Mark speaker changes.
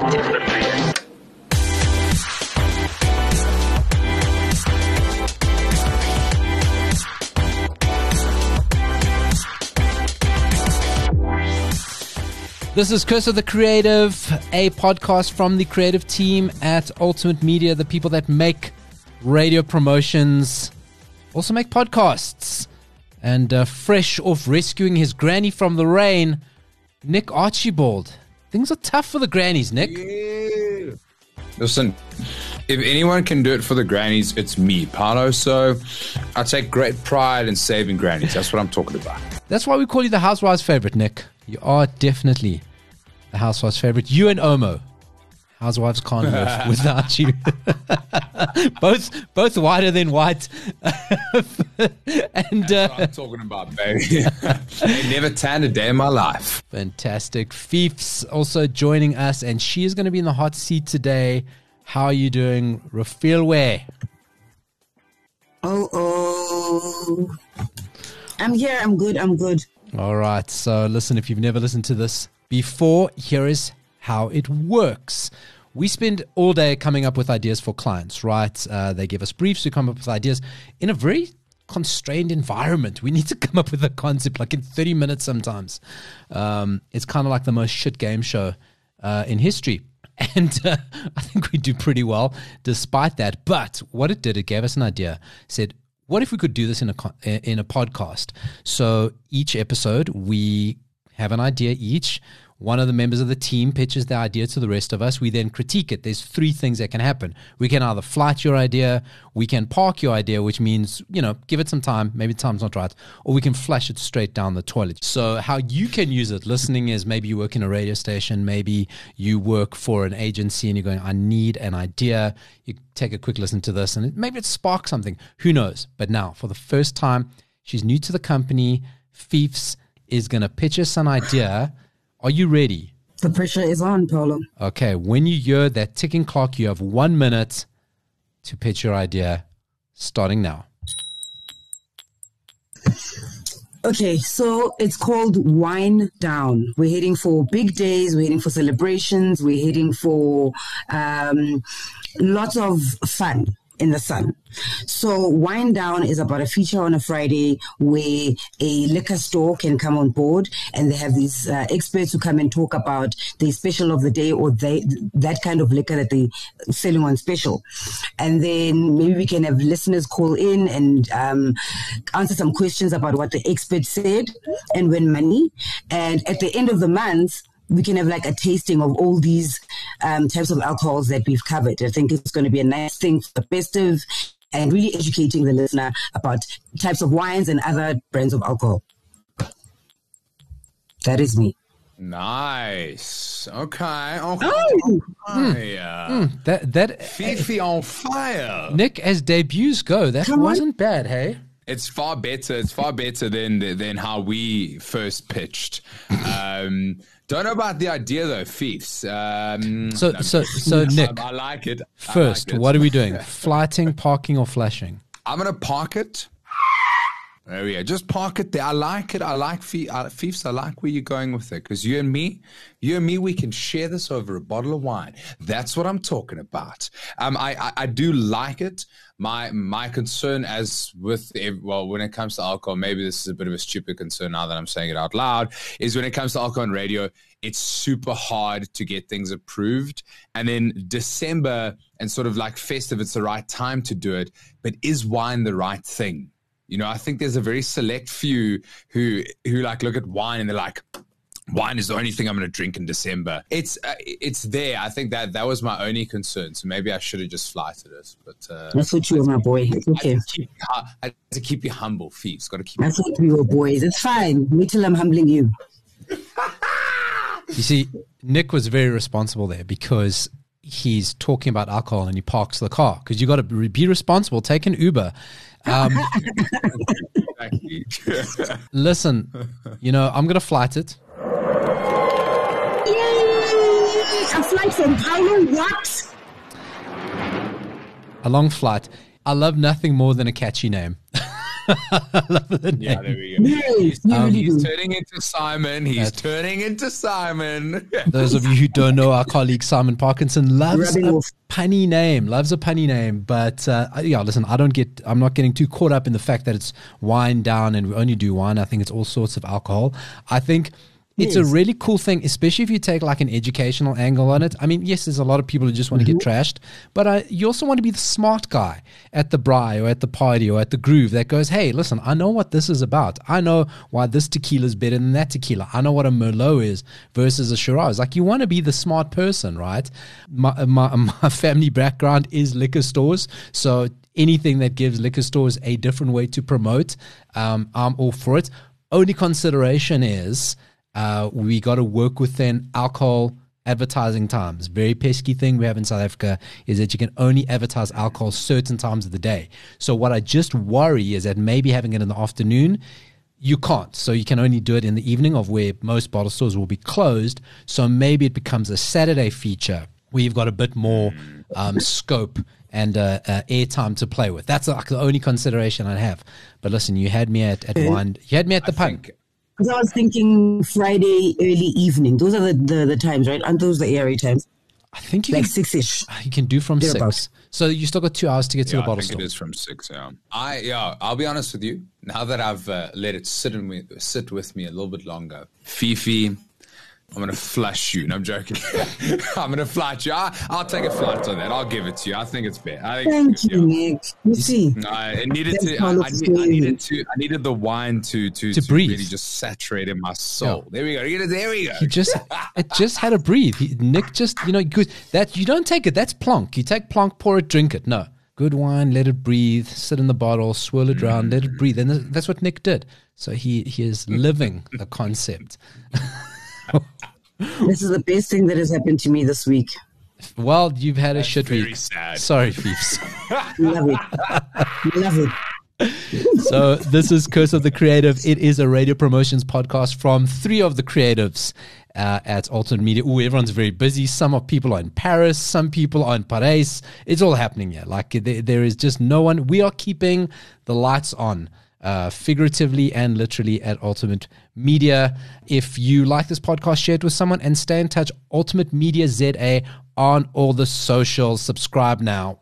Speaker 1: This is Curse of the Creative, a podcast from the creative team at Ultimate Media, the people that make radio promotions, also make podcasts. And uh, fresh off rescuing his granny from the rain, Nick Archibald. Things are tough for the grannies, Nick.
Speaker 2: Yeah. Listen, if anyone can do it for the grannies, it's me, Paolo. So I take great pride in saving grannies. That's what I'm talking about.
Speaker 1: That's why we call you the housewives' favorite, Nick. You are definitely the housewives' favorite. You and Omo. Housewives can't live without you. both both whiter than white. and uh,
Speaker 2: I'm talking about, baby. I never tanned a day in my life.
Speaker 1: Fantastic. Fief's also joining us, and she is going to be in the hot seat today. How are you doing, Rafael?
Speaker 3: Oh, oh. I'm here. I'm good. I'm good.
Speaker 1: All right. So, listen, if you've never listened to this before, here is how it works. We spend all day coming up with ideas for clients, right? Uh, they give us briefs, we come up with ideas in a very constrained environment. We need to come up with a concept like in 30 minutes sometimes. Um, it's kind of like the most shit game show uh, in history. And uh, I think we do pretty well despite that. But what it did, it gave us an idea. Said, what if we could do this in a in a podcast? So each episode we have an idea each. One of the members of the team pitches the idea to the rest of us. We then critique it. There's three things that can happen. We can either flight your idea, we can park your idea, which means, you know, give it some time, maybe time's not right, or we can flush it straight down the toilet. So, how you can use it, listening is maybe you work in a radio station, maybe you work for an agency and you're going, I need an idea. You take a quick listen to this and maybe it sparks something. Who knows? But now, for the first time, she's new to the company. Feefs is going to pitch us an idea are you ready?
Speaker 3: The pressure is on, Paulo.
Speaker 1: Okay. When you hear that ticking clock, you have one minute to pitch your idea starting now.
Speaker 3: Okay, so it's called Wine Down. We're heading for big days, we're heading for celebrations, we're heading for um, lots of fun in the sun. So Wine Down is about a feature on a Friday where a liquor store can come on board and they have these uh, experts who come and talk about the special of the day or they, that kind of liquor that they're selling on special. And then maybe we can have listeners call in and um, answer some questions about what the expert said and win money. And at the end of the month, we can have like a tasting of all these um, types of alcohols that we've covered. I think it's going to be a nice thing for the festive and really educating the listener about types of wines and other brands of alcohol. That is me.
Speaker 2: Nice. Okay. Okay. Oh.
Speaker 1: Mm. Mm. That that
Speaker 2: Fifi on fire.
Speaker 1: Nick, as debuts go, that Come wasn't on. bad. Hey.
Speaker 2: It's far better. It's far better than than how we first pitched. Um, don't know about the idea though, Feefs. Um,
Speaker 1: so, so, so, Nick.
Speaker 2: I, I like it.
Speaker 1: First,
Speaker 2: like it.
Speaker 1: what are we doing? Flighting, parking, or flashing?
Speaker 2: I'm gonna park it. There we. Just park it there. I like it. I like Feefs. I like where you're going with it because you and me, you and me, we can share this over a bottle of wine. That's what I'm talking about. Um, I, I, I do like it. My my concern, as with well, when it comes to alcohol, maybe this is a bit of a stupid concern now that I'm saying it out loud. Is when it comes to alcohol and radio, it's super hard to get things approved. And then December and sort of like festive, it's the right time to do it. But is wine the right thing? You know, I think there's a very select few who who like look at wine and they're like, wine is the only thing I'm going to drink in December. It's uh, it's there. I think that that was my only concern. So maybe I should have just flighted it. But uh,
Speaker 3: that's what you are, my boy. It's okay. I
Speaker 2: have to keep, I to keep you humble, Feefs. Got to keep.
Speaker 3: That's what we were, boys. It's fine. Wait till I'm humbling you.
Speaker 1: you see, Nick was very responsible there because he's talking about alcohol and he parks the car because you got to be responsible. Take an Uber um, listen, you know, I'm going to flight it.
Speaker 3: Yay! A flight from Paulo, what?
Speaker 1: A long flight. I love nothing more than a catchy name.
Speaker 2: Yeah, there we go.
Speaker 3: Yes,
Speaker 2: He's,
Speaker 3: you really
Speaker 2: he's turning into Simon. He's turning into Simon.
Speaker 1: Those of you who don't know, our colleague Simon Parkinson loves
Speaker 3: Rubbing
Speaker 1: a
Speaker 3: off.
Speaker 1: punny name, loves a punny name. But uh, yeah, listen, I don't get, I'm not getting too caught up in the fact that it's wine down and we only do wine. I think it's all sorts of alcohol. I think it's a really cool thing, especially if you take like an educational angle on it. I mean, yes, there's a lot of people who just want to get trashed, but uh, you also want to be the smart guy at the braai or at the party or at the groove that goes, hey, listen, I know what this is about. I know why this tequila is better than that tequila. I know what a Merlot is versus a Shiraz. Like, you want to be the smart person, right? My, my, my family background is liquor stores. So anything that gives liquor stores a different way to promote, um, I'm all for it. Only consideration is uh, we got to work within alcohol advertising times. Very pesky thing we have in South Africa is that you can only advertise alcohol certain times of the day. So what I just worry is that maybe having it in the afternoon, you can't. So you can only do it in the evening of where most bottle stores will be closed. So maybe it becomes a Saturday feature where you've got a bit more um, scope and uh, uh, airtime to play with. That's like the only consideration I have. But listen, you had me at, at wine. You had me at the
Speaker 2: I
Speaker 1: pun.
Speaker 2: think
Speaker 3: Because I was thinking Friday early evening. Those are the, the, the times, right? Aren't those the area times?
Speaker 1: I think you
Speaker 3: Like
Speaker 1: can,
Speaker 3: six ish.
Speaker 1: you can do from
Speaker 3: Thereabouts.
Speaker 1: six. So you still got two hours to get to
Speaker 2: Yeah,
Speaker 1: the
Speaker 2: I
Speaker 1: bottle
Speaker 2: think
Speaker 1: store.
Speaker 2: it is from six. Yeah, I yeah. I'll be honest with you. Now that I've uh, let it sit in me, sit with me a little bit longer, Fifi, I'm gonna flush you. No, I'm joking. I'm gonna flush you. I, I'll take a flight on that. I'll give it to you. I think it's fair. I think
Speaker 3: Thank
Speaker 2: it's good,
Speaker 3: you,
Speaker 2: yeah.
Speaker 3: Nick. You see,
Speaker 2: I it needed
Speaker 3: That's
Speaker 2: to. I, I, need, I needed to. I needed the wine to to,
Speaker 1: To breathe.
Speaker 2: really just saturate in my soul. There we go. There we go.
Speaker 1: He just it just had to breathe. He, Nick just you know good that you don't take it. That's plonk. You take plonk, pour it, drink it. No, good wine, let it breathe. Sit in the bottle, swirl it around, let it breathe. And th- that's what Nick did. So he he is living the concept.
Speaker 3: this is the best thing that has happened to me this week.
Speaker 1: Well, you've had a shit
Speaker 2: very
Speaker 1: week.
Speaker 2: sad.
Speaker 1: Sorry, Feefs.
Speaker 3: Love it. Love it.
Speaker 1: so this is Curse of the Creative. It is a radio promotions podcast from three of the creatives uh, at Ultimate Media. Ooh, everyone's very busy. Some of people are in Paris. Some people are in Paris. It's all happening here. Like there, there is just no one. We are keeping the lights on. Uh, figuratively and literally at Ultimate Media. If you like this podcast, share it with someone and stay in touch. Ultimate Media ZA on all the socials. Subscribe now.